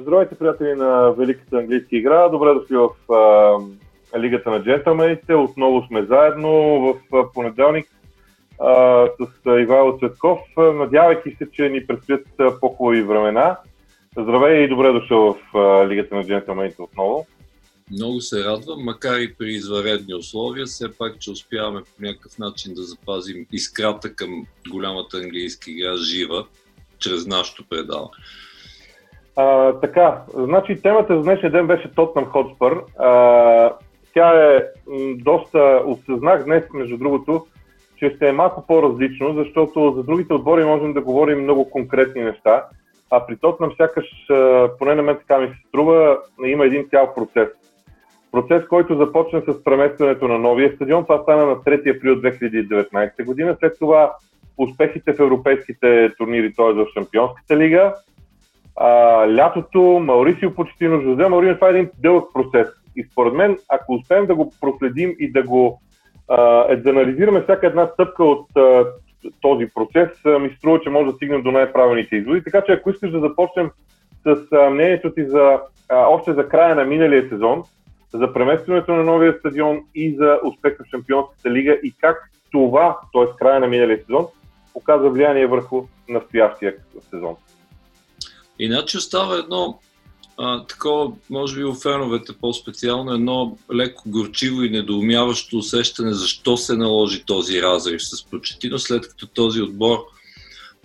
Здравейте, приятели на Великата английска игра. Добре дошли в а, Лигата на джентълмените. Отново сме заедно в понеделник а, с Ивайло Цветков, надявайки се, че ни предстоят по-хубави времена. Здравей и добре дошъл в а, Лигата на джентълмените отново. Много се радвам, макар и при изваредни условия, все пак, че успяваме по някакъв начин да запазим искрата към голямата английска игра жива чрез нашото предаване. А, така, значи темата за днешния ден беше Тотнам Хотспър. тя е м, доста, осъзнах днес, между другото, че ще е малко по-различно, защото за другите отбори можем да говорим много конкретни неща, а при Тотнам сякаш, поне на мен така ми се струва, има един цял процес. Процес, който започна с преместването на новия стадион. Това стана на 3 април 2019 година. След това успехите в европейските турнири, т.е. в Шампионската лига. А, лятото, Маурисио Почетино, Жозе Маурисио, това е един дълъг процес. И според мен, ако успеем да го проследим и да го а, да анализираме всяка една стъпка от а, този процес, а, ми струва, че може да стигнем до най-правилните изводи. Така че ако искаш да започнем с а, мнението ти за, а, още за края на миналия сезон, за преместването на новия стадион и за успеха в Шампионската лига и как това, т.е. края на миналия сезон, оказа влияние върху настоящия сезон. Иначе става едно а, такова, може би у феновете по-специално, едно леко горчиво и недоумяващо усещане защо се наложи този разрив с Почетино, след като този отбор,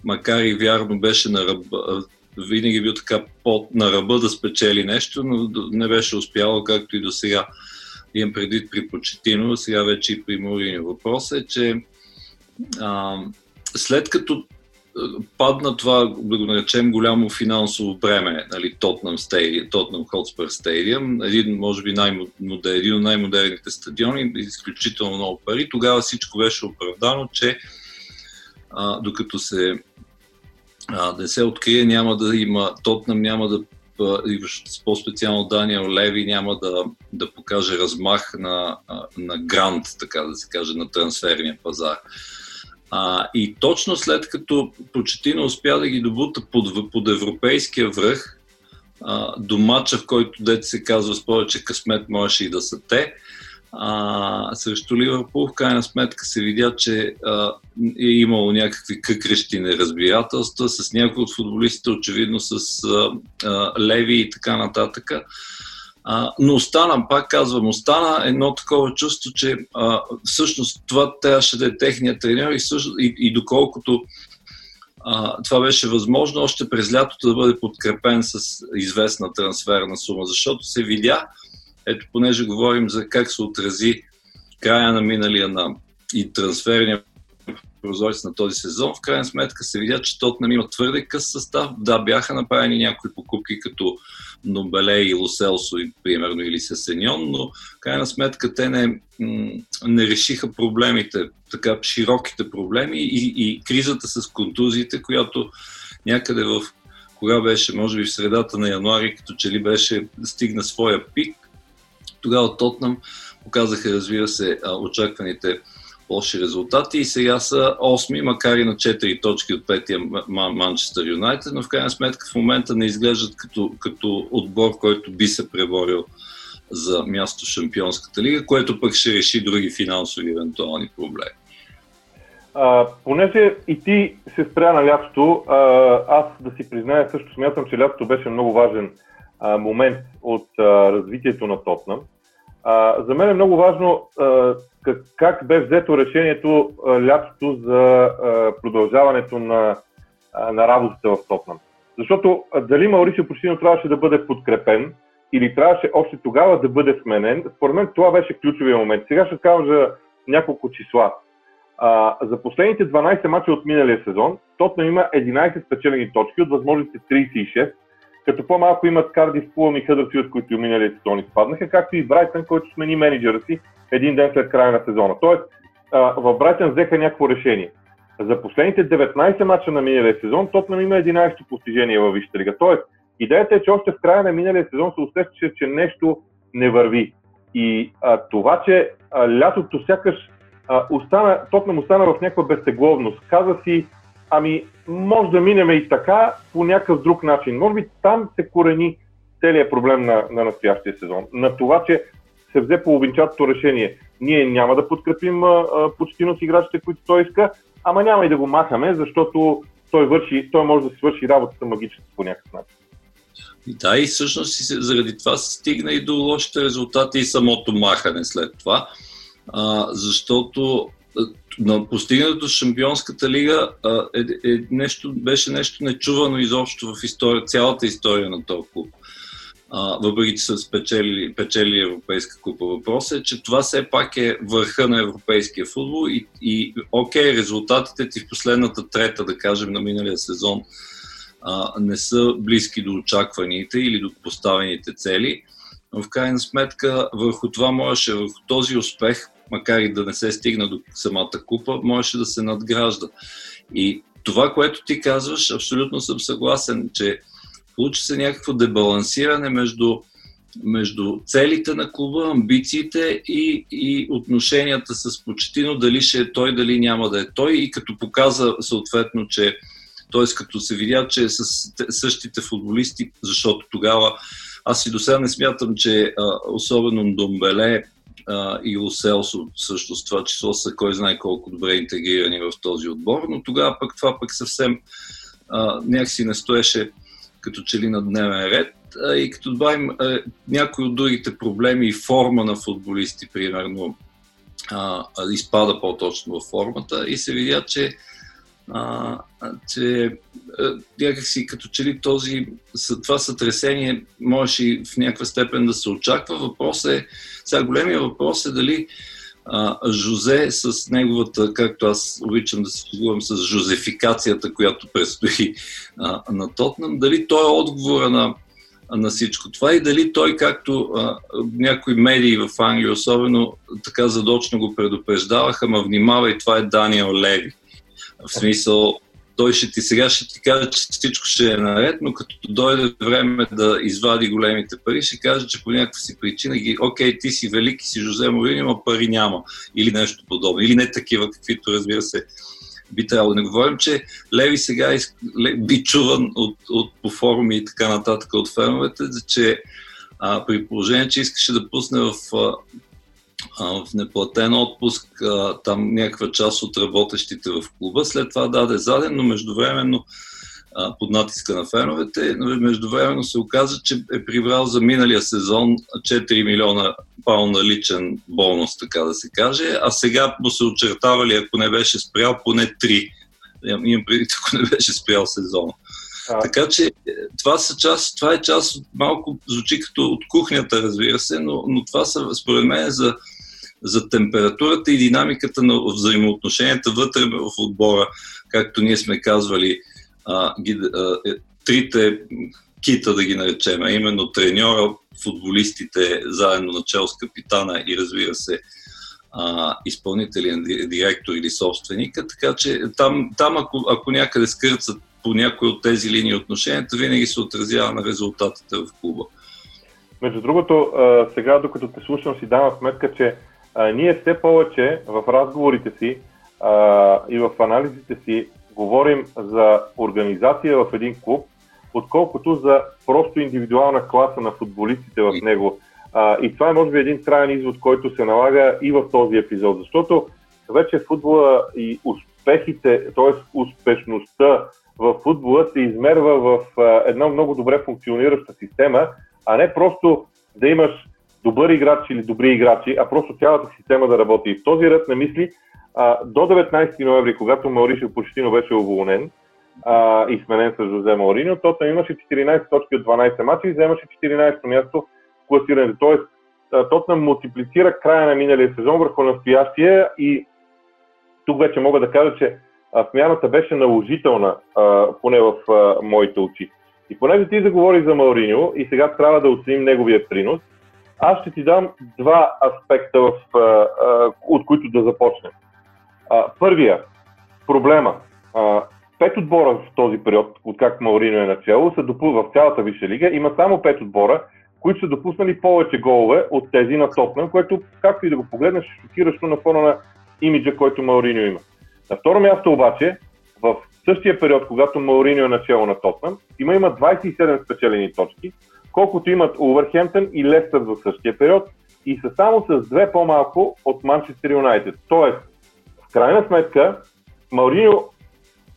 макар и вярно беше на ръба, винаги бил така под, на ръба да спечели нещо, но не беше успяло, както и до сега. Имам предвид при Почетино, сега вече и при Морини. Въпросът е, че а, след като падна това, да го наречем, голямо финансово бреме, нали, Тотнам, Стейди, Тотнам Хотспър Стадиум, един, може би, най един от най-модерните стадиони, изключително много пари. Тогава всичко беше оправдано, че а, докато се а, не се открие, няма да има, Тотнам няма да по-специално Даниел Леви няма да, да покаже размах на, на грант, така да се каже, на трансферния пазар. А, и точно след като Почетина успя да ги добута под, под европейския връх, а, до матча, в който дете се казва с повече късмет можеше и да са те, а, срещу Ливърпул в крайна сметка се видя, че а, е имало някакви къкрещи неразбирателства с някои от футболистите, очевидно с а, а, Леви и така нататък. Но остана, пак казвам, остана едно такова чувство, че а, всъщност това трябваше да е техният тренер и, също, и, и доколкото а, това беше възможно още през лятото да бъде подкрепен с известна трансферна сума, защото се видя, ето понеже говорим за как се отрази края на миналия на и трансферния прозорец на този сезон, в крайна сметка се видя, че Тотнам има твърде къс състав. Да, бяха направени някои покупки като Нобеле и Лоселсо, примерно, или Сесеньон, но в крайна сметка те не, не решиха проблемите, така широките проблеми и, и кризата с контузиите, която някъде в кога беше, може би в средата на януари, като че ли беше стигна своя пик, тогава Тотнам показаха, разбира се, очакваните лоши резултати и сега са 8, макар и на 4 точки от петия Манчестър Юнайтед, но в крайна сметка в момента не изглеждат като, като отбор, който би се преборил за място в Шампионската лига, което пък ще реши други финансови евентуални проблеми. А, понеже и ти се спря на лятото, а, аз да си призная също смятам, че лятото беше много важен а, момент от а, развитието на Тотнам. А, за мен е много важно а, как, как бе взето решението а, лятото за а, продължаването на, а, на работата в Тотнам. Защото а, дали Маурисио Почтино трябваше да бъде подкрепен или трябваше още тогава да бъде сменен, според мен това беше ключовия момент. Сега ще кажа няколко числа. А, за последните 12 мача от миналия сезон, Тотнам има 11 спечелени точки от възможните 36, като по-малко имат Карди в Пулъм и Хъдърфилд, които и миналия сезон изпаднаха, както и Брайтън, който смени менеджера си един ден след края на сезона. Тоест, в Брайтън взеха някакво решение. За последните 19 мача на миналия сезон, Тотнам има 11 постижение във Висшата лига. Тоест, идеята е, че още в края на миналия сезон се усещаше, че нещо не върви. И а, това, че а, лятото сякаш а, остана, Тотнам остана в някаква безтегловност. Каза си, ами може да минеме и така по някакъв друг начин. Може би там се корени целият проблем на, на настоящия сезон. На това, че се взе половинчатото решение. Ние няма да подкрепим почти с играчите, които той иска, ама няма и да го махаме, защото той, върши, той може да си свърши работата магически по някакъв начин. Да, и всъщност заради това се стигна и до лошите резултати и самото махане след това, а, защото на постигнато Шампионската лига а, е, е, нещо, беше нещо нечувано изобщо в история, цялата история на този клуб. А, въпреки че са спечели, печели Европейска купа. Въпросът е, че това все пак е върха на европейския футбол и, и окей, резултатите ти в последната трета, да кажем, на миналия сезон а, не са близки до очакваните или до поставените цели. Но в крайна сметка върху това можеше, върху този успех, макар и да не се стигна до самата купа, можеше да се надгражда. И това, което ти казваш, абсолютно съм съгласен, че получи се някакво дебалансиране между, между целите на клуба, амбициите и, и отношенията с Почетино, дали ще е той, дали няма да е той. И като показа съответно, че т.е. като се видя, че е с същите футболисти, защото тогава аз и до сега не смятам, че а, особено Домбеле а, и Лоселсо също с това число са кой знае колко добре интегрирани в този отбор, но тогава пък това пък съвсем а, някакси не стоеше като че ли на дневен ред. А, и като добавим а, някои от другите проблеми и форма на футболисти, примерно, а, изпада по-точно в формата и се видя, че а, че някакси като че ли този, това сътресение можеше и в някаква степен да се очаква. Въпрос е, сега големия въпрос е дали а, Жозе с неговата, както аз обичам да се фигурам, с жозефикацията, която предстои а, на Тотнам, дали той е отговора на, на всичко това и дали той, както а, някои медии в Англия особено така задочно го предупреждаваха, ма внимавай, това е Даниел Леви в смисъл, той ще ти сега ще ти каже, че всичко ще е наред, но като дойде време да извади големите пари, ще каже, че по някаква си причина ги, окей, ти си велики, си Жозе Морини, но пари няма. Или нещо подобно. Или не такива, каквито, разбира се, би трябвало не говорим, че Леви сега би чуван от, от, по форуми и така нататък от феновете, че а, при положение, че искаше да пусне в в неплатен отпуск там някаква част от работещите в клуба. След това даде заден, но междувременно под натиска на феновете. Междувременно се оказа, че е прибрал за миналия сезон 4 милиона паунда личен бонус, така да се каже, а сега му се очертавали, ако не беше спрял, поне 3. Имам преди, ако не беше спрял сезона. А. Така че това, са част, това е част от малко, звучи като от кухнята, разбира се, но, но това са, според мен, за за температурата и динамиката на взаимоотношенията вътре в отбора, както ние сме казвали, а, ги, а, е, трите кита да ги наречем, а именно треньора, футболистите, заедно начало с капитана и разбира се изпълнителен директор или собственика, така че там, там ако, ако някъде скърцат по някои от тези линии отношенията, винаги се отразява на резултатите в клуба. Между другото, сега докато те слушам си давам сметка, че а, ние все повече в разговорите си а, и в анализите си говорим за организация в един клуб, отколкото за просто индивидуална класа на футболистите в него. А, и това е може би един траен извод, който се налага и в този епизод, защото вече футбола и успехите, т.е. успешността в футбола се измерва в една много добре функционираща система, а не просто да имаш добър играч или добри играчи, а просто цялата система да работи. И в този ред на мисли, а, до 19 ноември, когато Мауришо Почтино беше уволнен а, и сменен с Жозе Мауриньо, Тотнам имаше 14 точки от 12 мача и вземаше 14 място в класирането. Тоест, Тотнам мултиплицира края на миналия сезон върху настоящия и тук вече мога да кажа, че смяната беше наложителна, поне в моите очи. И понеже ти заговори за Мауриньо и сега трябва да оценим неговия принос, аз ще ти дам два аспекта, в, а, а, от които да започнем. А, първия, проблема. А, пет отбора в този период, откакто Маурино е начало, са допу... в цялата Висша лига, има само пет отбора, които са допуснали повече голове от тези на Тотнам, което, както и да го погледнеш, е шокиращо на фона на имиджа, който Маурино има. На второ място обаче, в същия период, когато Маурино е начало на Тотнам, има, има 27 спечелени точки, колкото имат Увърхемптън и Лестър за същия период и са само с две по-малко от Манчестър Юнайтед. Тоест, в крайна сметка, Мауриньо,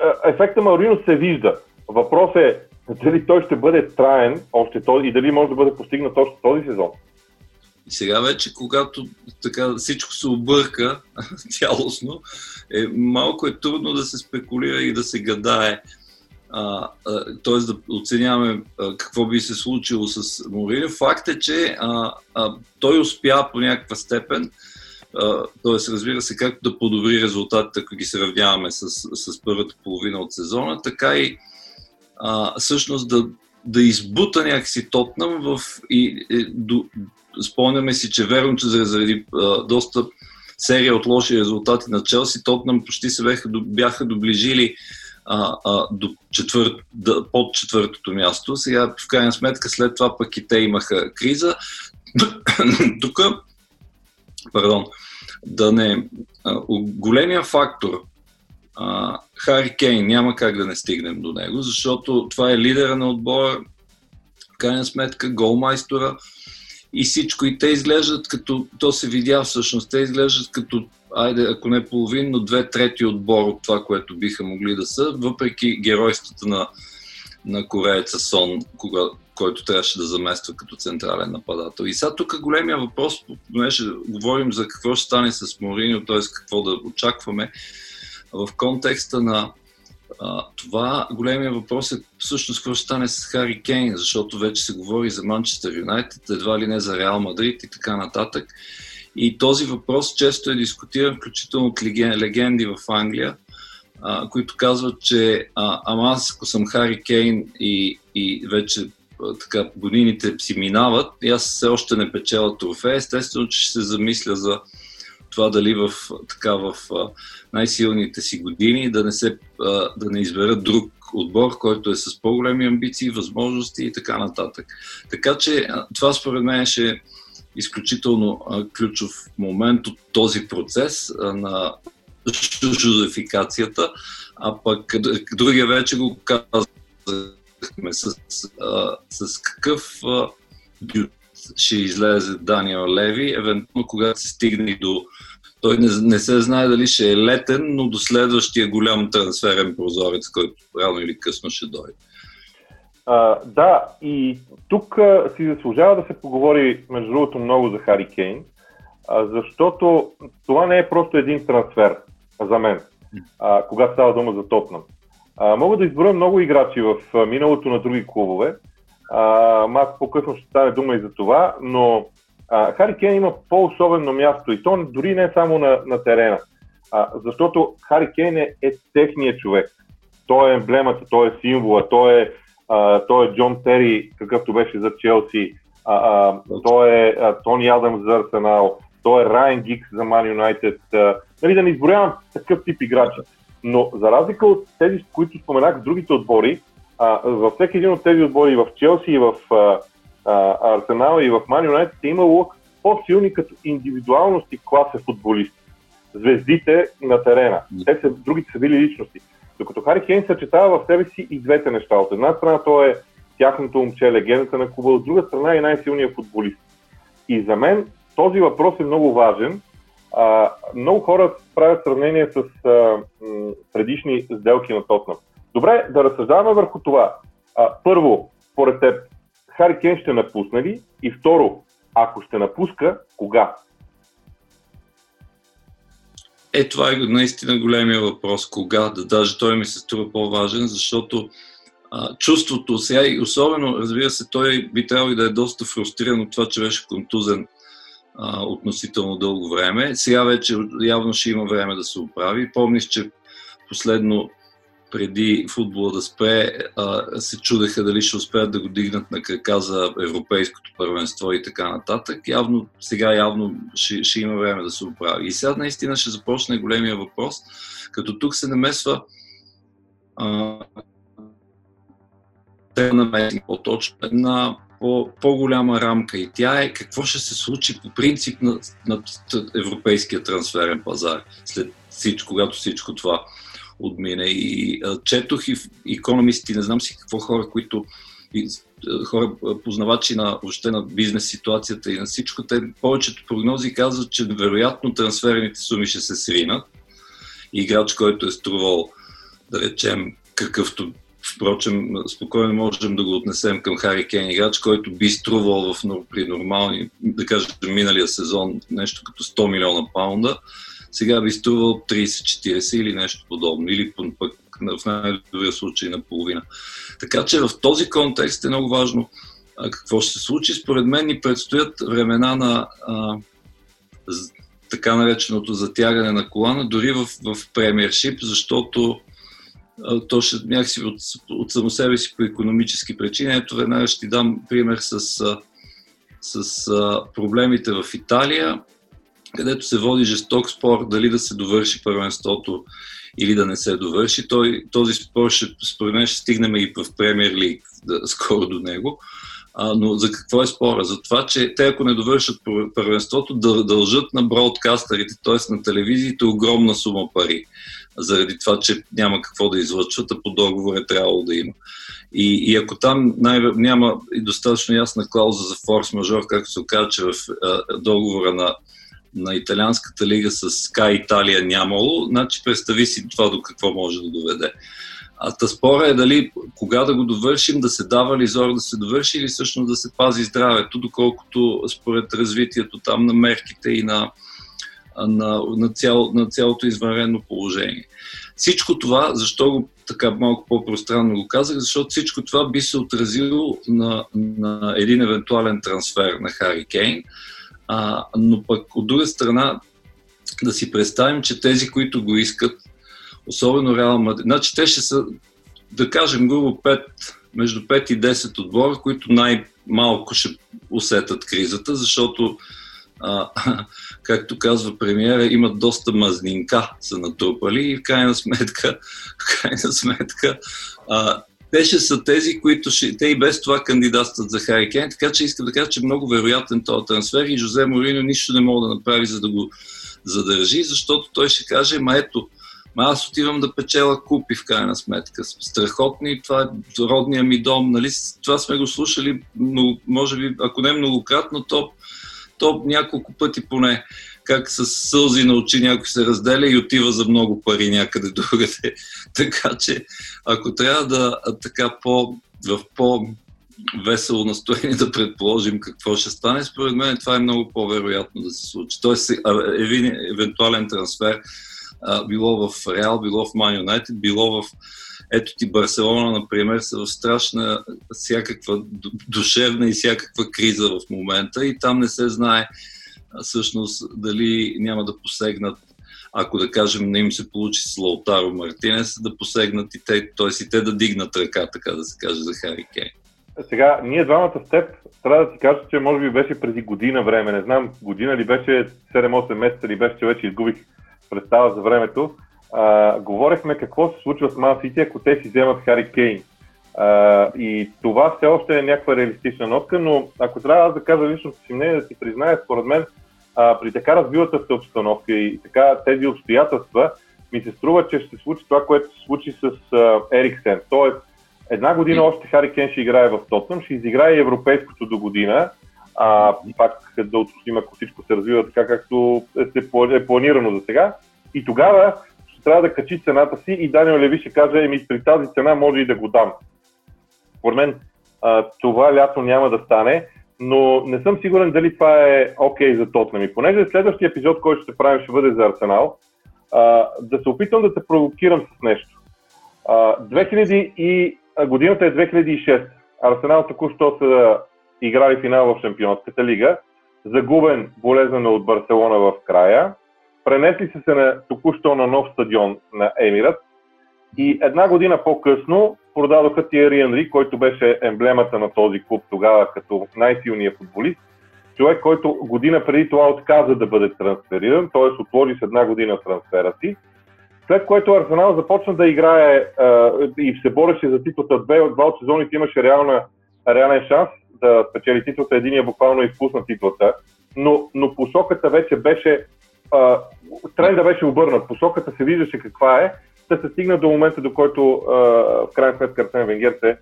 е, ефекта Маурино се вижда. Въпрос е дали той ще бъде траен още този, и дали може да бъде постигнат още този сезон. И сега вече, когато така всичко се обърка цялостно, е, малко е трудно да се спекулира и да се гадае. т.е. да оценяваме а, какво би се случило с Морилио. Факт е, че а, а, той успя по някаква степен, т.е. разбира се, както да подобри резултатите, ако ги сравняваме с, с първата половина от сезона, така и а, всъщност да, да избута някакси Тотнам в, и, и, до, спомняме си, че верно, че заради а, доста серия от лоши резултати на Челси, Тотнам почти се бяха, бяха доближили а, а, до четвър, да, под четвъртото място. Сега, в крайна сметка, след това пък и те имаха криза. Тук, пардон, да не... А, големия фактор а, Хари Кейн, няма как да не стигнем до него, защото това е лидера на отбора, в крайна сметка голмайстора, и всичко. И те изглеждат като, то се видя всъщност, те изглеждат като, айде, ако не половин, но две трети отбор от това, което биха могли да са, въпреки геройството на, на корееца Сон, кога, който трябваше да замества като централен нападател. И сега тук големия въпрос, понеже говорим за какво ще стане с Моринио, т.е. какво да очакваме, в контекста на а, това големия въпрос е всъщност какво ще стане с Хари Кейн, защото вече се говори за Манчестър Юнайтед, едва ли не за Реал Мадрид и така нататък. И този въпрос често е дискутиран, включително от легенди в Англия, а, които казват, че а, ама аз ако съм Хари Кейн и, и вече а, така годините си минават и аз все още не печеля трофея, естествено, че ще се замисля за това дали в, така, в най-силните си години да не, се, да не изберат друг отбор, който е с по-големи амбиции, възможности и така нататък. Така че това според мен ще изключително ключов момент от този процес на жозефикацията, а пък другия вече го казахме с, с какъв ще излезе Даниел Леви, евентуално когато се стигне до той не, не се знае дали ще е летен, но до следващия голям трансферен прозорец, който рано или късно ще дойде. А, да, и тук а, си заслужава да се поговори, между другото, много за Хари Кейн, а, защото това не е просто един трансфер за мен, а, когато става дума за Тотнам. Мога да изборя много играчи в а, миналото на други клубове, а, малко по-късно ще стане дума и за това, но а, Хари Кен има по-особено място и то дори не само на, на терена, а, защото Хари Кейн е, е техният човек. Той е емблемата, той е символа, той е, а, той е Джон Тери, какъвто беше за Челси, а, а, той е а, Тони Адамс за Арсенал, той е Райан Гикс за Ман Юнайтед. Нали, да не изброявам такъв тип играчи. Но за разлика от тези, които споменах другите отбори, а, във всеки един от тези отбори, в Челси и в а, Арсенал и в Ман Юнайтед е имало по-силни като индивидуалности класа футболисти. Звездите на терена. Те са, другите са били личности. Докато Хари Кейн съчетава в себе си и двете неща. От една страна той е тяхното момче, легендата на клуба, от друга страна е най-силният футболист. И за мен този въпрос е много важен. А, много хора правят сравнение с а, м, предишни сделки на Тотнам. Добре, да разсъждаваме върху това. А, първо, според теб, Хари Кен ще напусне ли? И второ, ако ще напуска, кога? Е, това е наистина големия въпрос. Кога? Да, даже той ми се струва по-важен, защото а, чувството сега и особено, разбира се, той би трябвало да е доста фрустриран от това, че беше контузен а, относително дълго време. Сега вече явно ще има време да се оправи. Помниш, че последно преди футбола да спре, а, се чудеха дали ще успеят да го дигнат на крака за европейското първенство и така нататък. Явно, сега явно ще, ще има време да се оправи. И сега наистина ще започне големия въпрос, като тук се намесва а, по-точно една по, по-голяма рамка и тя е какво ще се случи по принцип на, на европейския трансферен пазар след всичко, когато всичко това отмине. И четох и в економисти, не знам си какво хора, които хора, познавачи на, въобще на бизнес ситуацията и на всичко, те повечето прогнози казват, че вероятно трансферните суми ще се сринат. Играч, който е струвал, да речем, какъвто Впрочем, спокойно можем да го отнесем към Хари Кен, играч, който би струвал в, при нормални, да кажем, миналия сезон нещо като 100 милиона паунда, сега би струвал 30-40 или нещо подобно, или пък в най-добрия случай на половина. Така че в този контекст е много важно а, какво ще се случи. Според мен ни предстоят времена на а, така нареченото затягане на колана, дори в, в премиершип, защото то ще някакси от, от само себе си по економически причини. Ето веднага ще ти дам пример с, с проблемите в Италия, където се води жесток спор дали да се довърши първенството или да не се довърши. Той, този спор ще, според мен ще стигнем и в Премьер Лиг да, скоро до него. А, но за какво е спора? За това, че те ако не довършат първенството, дължат на бродкастерите, т.е. на телевизиите, огромна сума пари заради това, че няма какво да излъчват, а по договор е трябвало да има. И, и ако там най- няма и достатъчно ясна клауза за форс-мажор, както се че в а, договора на, на италианската лига с Sky Италия нямало, значи представи си това до какво може да доведе. А та спора е дали кога да го довършим, да се дава ли зор да се довърши или всъщност да се пази здравето, доколкото според развитието там на мерките и на, на, на, цяло, на цялото извънредно положение. Всичко това, защо го така малко по-пространно го казах, защото всичко това би се отразило на, на един евентуален трансфер на Хари Кейн, а, но пък от друга страна да си представим, че тези, които го искат, особено Реал Мадрид, значи те ще са, да кажем грубо 5, между 5 и 10 отбора, които най-малко ще усетат кризата, защото а, както казва премиера, имат доста мазнинка са натрупали и в крайна сметка, в крайна сметка а, те ще са тези, които ще, те и без това кандидатстват за Хари Кейн, така че искам да кажа, че е много вероятен този трансфер и Жозе Морино нищо не мога да направи, за да го задържи, защото той ще каже, ма ето, ма аз отивам да печела купи в крайна сметка. Страхотни, това е родния ми дом, нали? Това сме го слушали, но, може би, ако не многократно, то то няколко пъти поне как с сълзи на очи някой се разделя и отива за много пари някъде другаде. така че, ако трябва да така по, в по весело настроение да предположим какво ще стане, според мен това е много по-вероятно да се случи. Тоест, един евентуален трансфер било в Реал, било в Ман Юнайтед, било в ето ти Барселона, например, са в страшна всякаква душевна и всякаква криза в момента и там не се знае всъщност дали няма да посегнат ако да кажем не им се получи с Лаутаро Мартинес, да посегнат и те, т.е. и те да дигнат ръка, така да се каже, за Хари Кейн. Сега, ние двамата с теб, трябва да ти кажа, че може би беше преди година време, не знам, година ли беше, 7-8 месеца ли беше, че вече изгубих представа за времето а, говорихме какво се случва с Ман Сити, ако те си вземат Хари Кейн. А, и това все още е някаква реалистична нотка, но ако трябва аз да кажа личното си мнение, да си призная, според мен, а, при така развилата се обстановка и така тези обстоятелства, ми се струва, че ще се случи това, което се случи с а, Ериксен. Тоест, една година още Хари Кен ще играе в Тотнам, ще изиграе и европейското до година, а, пак да уточним, ако всичко се развива така, както е, е планирано за сега. И тогава трябва да качи цената си и Даниел Леви ще каже, еми при тази цена може и да го дам. Според мен а, това лято няма да стане, но не съм сигурен дали това е окей okay за Тотнам. И понеже следващия епизод, който ще правим, ще бъде за Арсенал, а, да се опитам да те провокирам с нещо. А, 2000 и, а, годината е 2006. Арсенал току-що са играли финал в Шампионската лига, загубен болезнено от Барселона в края, Пренесли са се на, току-що на нов стадион на Емират и една година по-късно продадоха Тиери Енри, който беше емблемата на този клуб тогава като най-силният футболист. Човек, който година преди това отказа да бъде трансфериран, т.е. отложи с една година трансфера си. След което Арсенал започна да играе а, и се бореше за титлата. Две, два от сезоните имаше реална, реален шанс да спечели титлата. Единия буквално изпусна титлата. Но, но посоката вече беше а, тренда беше обърнат, посоката се виждаше каква е, да се стигна до момента, до който а, в крайна сметка Арсен Венгер се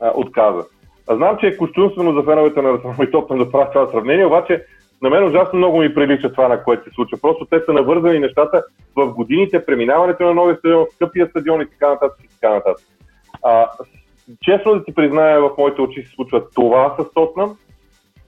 а, отказа. А знам, че е кощунствено за феновете на Арсенал и Тотнам да правят това сравнение, обаче на мен ужасно много ми прилича това, на което се случва. Просто те са навързани нещата в годините, преминаването на новия стадион, скъпия стадион и така нататък. И така нататък. А, честно да ти призная, в моите очи се случва това с Тотнам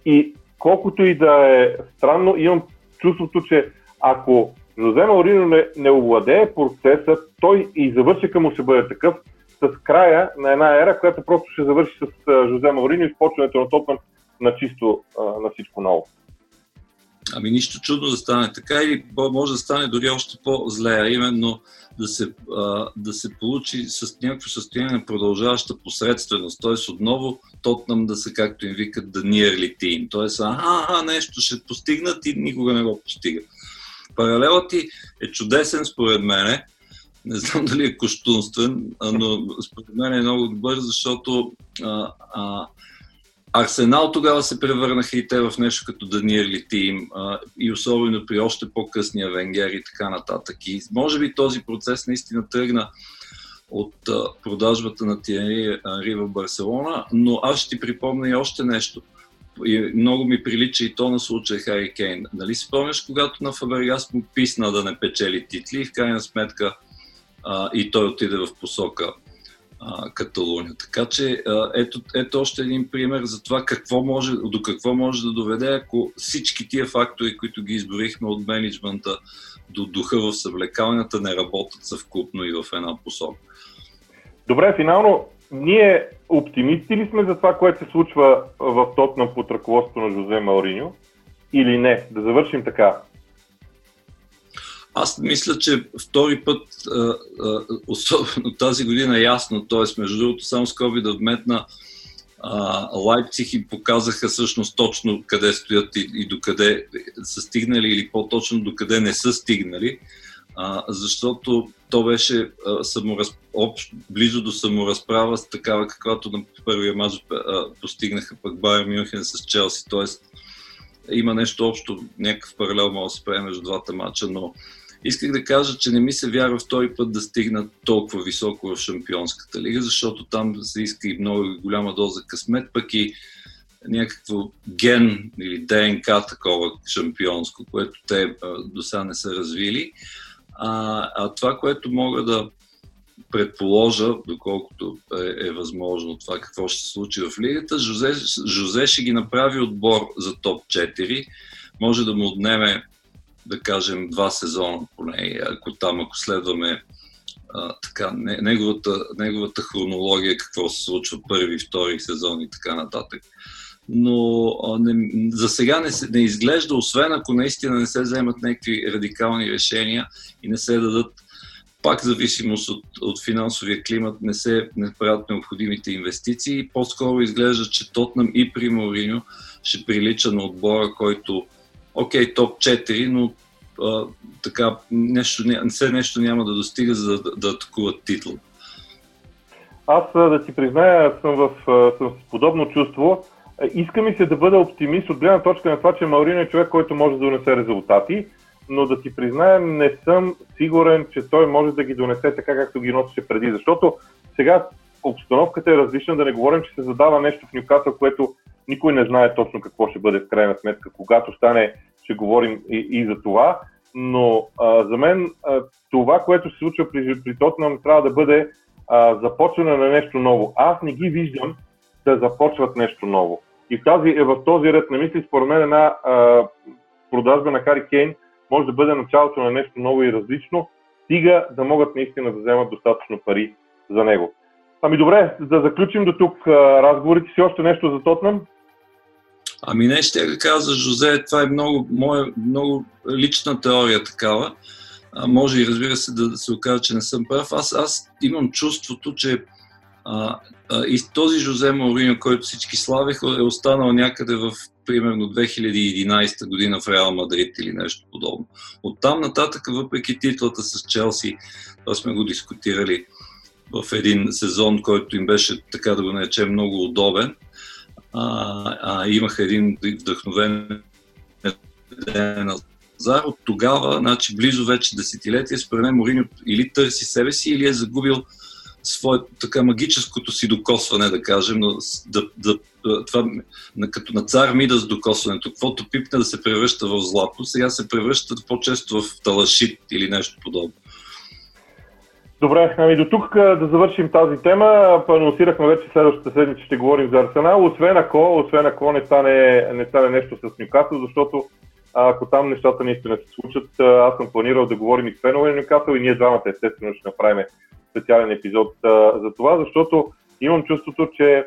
и колкото и да е странно, имам чувството, че ако Жозе Маурино не, не овладее процеса, той и завършика му ще бъде такъв с края на една ера, която просто ще завърши с Жозе Маурино и с почването на Тотнам на чисто на всичко ново. Ами нищо чудно да стане така или може да стане дори още по-зле, а именно да се, а, да се получи с някакво състояние на продължаваща посредственост, т.е. отново Тотнам да се, както им викат, да nearly team, т.е. ага, нещо ще постигнат и никога не го постигат. Паралелът ти е чудесен според мене, не знам дали е коштунствен, но според мен е много добър, защото а, а, Арсенал тогава се превърнаха и те в нещо като Даниели Тим и особено при още по-късния Венгер и така нататък. И може би този процес наистина тръгна от а, продажбата на Тиери Анри в Барселона, но аз ще ти припомня и още нещо. И много ми прилича и то на случая Хари Кейн. Нали си спомняш, когато на Фабергас му писна да не печели титли и в крайна сметка а, и той отиде в посока Каталуния. Така че ето, ето още един пример за това какво може, до какво може да доведе, ако всички тия фактори, които ги изборихме от менеджмента до духа в съвлекалнята, не работят съвкупно и в една посока. Добре, финално, ние оптимисти ли сме за това, което се случва в Тотнам под ръководството на Жозе Мауриньо или не? Да завършим така. Аз мисля, че втори път, особено тази година, ясно, т.е. между другото, само скоби да вметна, Лайпциг и показаха всъщност точно къде стоят и, и докъде са стигнали или по-точно докъде не са стигнали, а, защото то беше а, самораз... общ, близо до саморазправа с такава, каквато на първия мач постигнаха пък Байер Мюнхен с Челси, т.е. има нещо общо, някакъв паралел може да се прави между двата мача, но Исках да кажа, че не ми се вярва втори път да стигнат толкова високо в Шампионската лига, защото там се иска и много голяма доза късмет, пък и някакво ген или ДНК такова шампионско, което те до сега не са развили. А, а това, което мога да предположа, доколкото е, е възможно това какво ще се случи в лигата, Жозе, Жозе ще ги направи отбор за топ 4. Може да му отнеме да кажем, два сезона поне, ако там, ако следваме а, така, не, неговата, неговата хронология, какво се случва първи, втори сезон и така нататък. Но не, за сега не, не изглежда, освен ако наистина не се вземат някакви радикални решения и не се дадат пак зависимост от, от финансовия климат не се не правят необходимите инвестиции. По-скоро изглежда, че Тотнам и при Мориньо ще прилича на отбора, който окей, топ 4, но а, така, нещо, все нещо няма да достига, за да, да атакуват титул. Аз да ти призная, съм в съм с подобно чувство. Иска ми се да бъда оптимист от гледна точка на това, че Маурино е човек, който може да донесе резултати, но да ти призная, не съм сигурен, че той може да ги донесе така, както ги носеше преди. Защото сега обстановката е различна, да не говорим, че се задава нещо в Нюкасъл, което никой не знае точно какво ще бъде в крайна сметка. Когато стане, ще говорим и, и за това. Но а, за мен а, това, което се случва при, при Тотнам, трябва да бъде а, започване на нещо ново. Аз не ги виждам да започват нещо ново. И в, тази, е в този ред на мисли, според мен, една а, продажба на Хари Кейн може да бъде началото на нещо ново и различно, стига да могат наистина да вземат достатъчно пари за него. Ами добре, да заключим до тук разговорите си. Още нещо за Тотнам? Ами не ще да кажа Жозе, това е много, моя, много лична теория такава. А, може и разбира се да, да се окаже, че не съм прав. Аз, аз имам чувството, че а, а, и този Жозе Мауриньо, който всички славиха, е останал някъде в примерно 2011 година в Реал Мадрид или нещо подобно. От там нататък, въпреки титлата с Челси, това сме го дискутирали в един сезон, който им беше, така да го наречем, много удобен, а, а, имаха един вдъхновен ден Зар. От тогава, значи близо вече десетилетия, според мен Мориньо или търси себе си, или е загубил свое, така магическото си докосване, да кажем, да, да, това, като на цар Мида с докосването, каквото пипне да се превръща в злато, сега се превръща по-често в талашит или нещо подобно. Добре, ами до тук да завършим тази тема. Анонсирахме вече следващата седмица, ще говорим за Арсенал, освен ако, освен ако не, стане, не стане нещо с Нюкасъл, защото ако там нещата наистина се случат, аз съм планирал да говорим и с фенове на Нюкасъл и ние двамата естествено ще направим специален епизод за това, защото имам чувството, че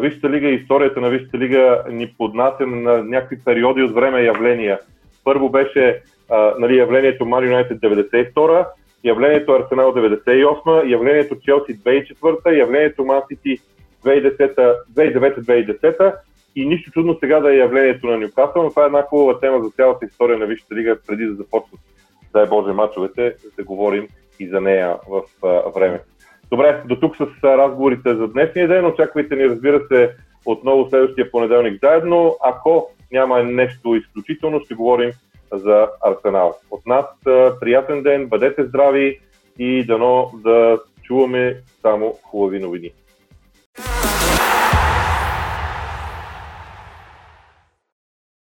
Висшата лига и историята на Висшата лига ни поднася на някакви периоди от време явления. Първо беше а, нали, явлението Man United 92 явлението Арсенал 98, явлението Челси 2004, явлението Ман Сити 2009-2010 и нищо чудно сега да е явлението на Нюкасъл, но това е една хубава тема за цялата история на Висшата лига, преди да започнат, дай Боже, мачовете, да говорим и за нея в а, време. Добре, до тук с разговорите за днешния ден. Очаквайте ни, разбира се, отново следващия понеделник заедно. Ако няма нещо изключително, ще говорим за Арсенал. От нас приятен ден, бъдете здрави и дано да чуваме само хубави новини.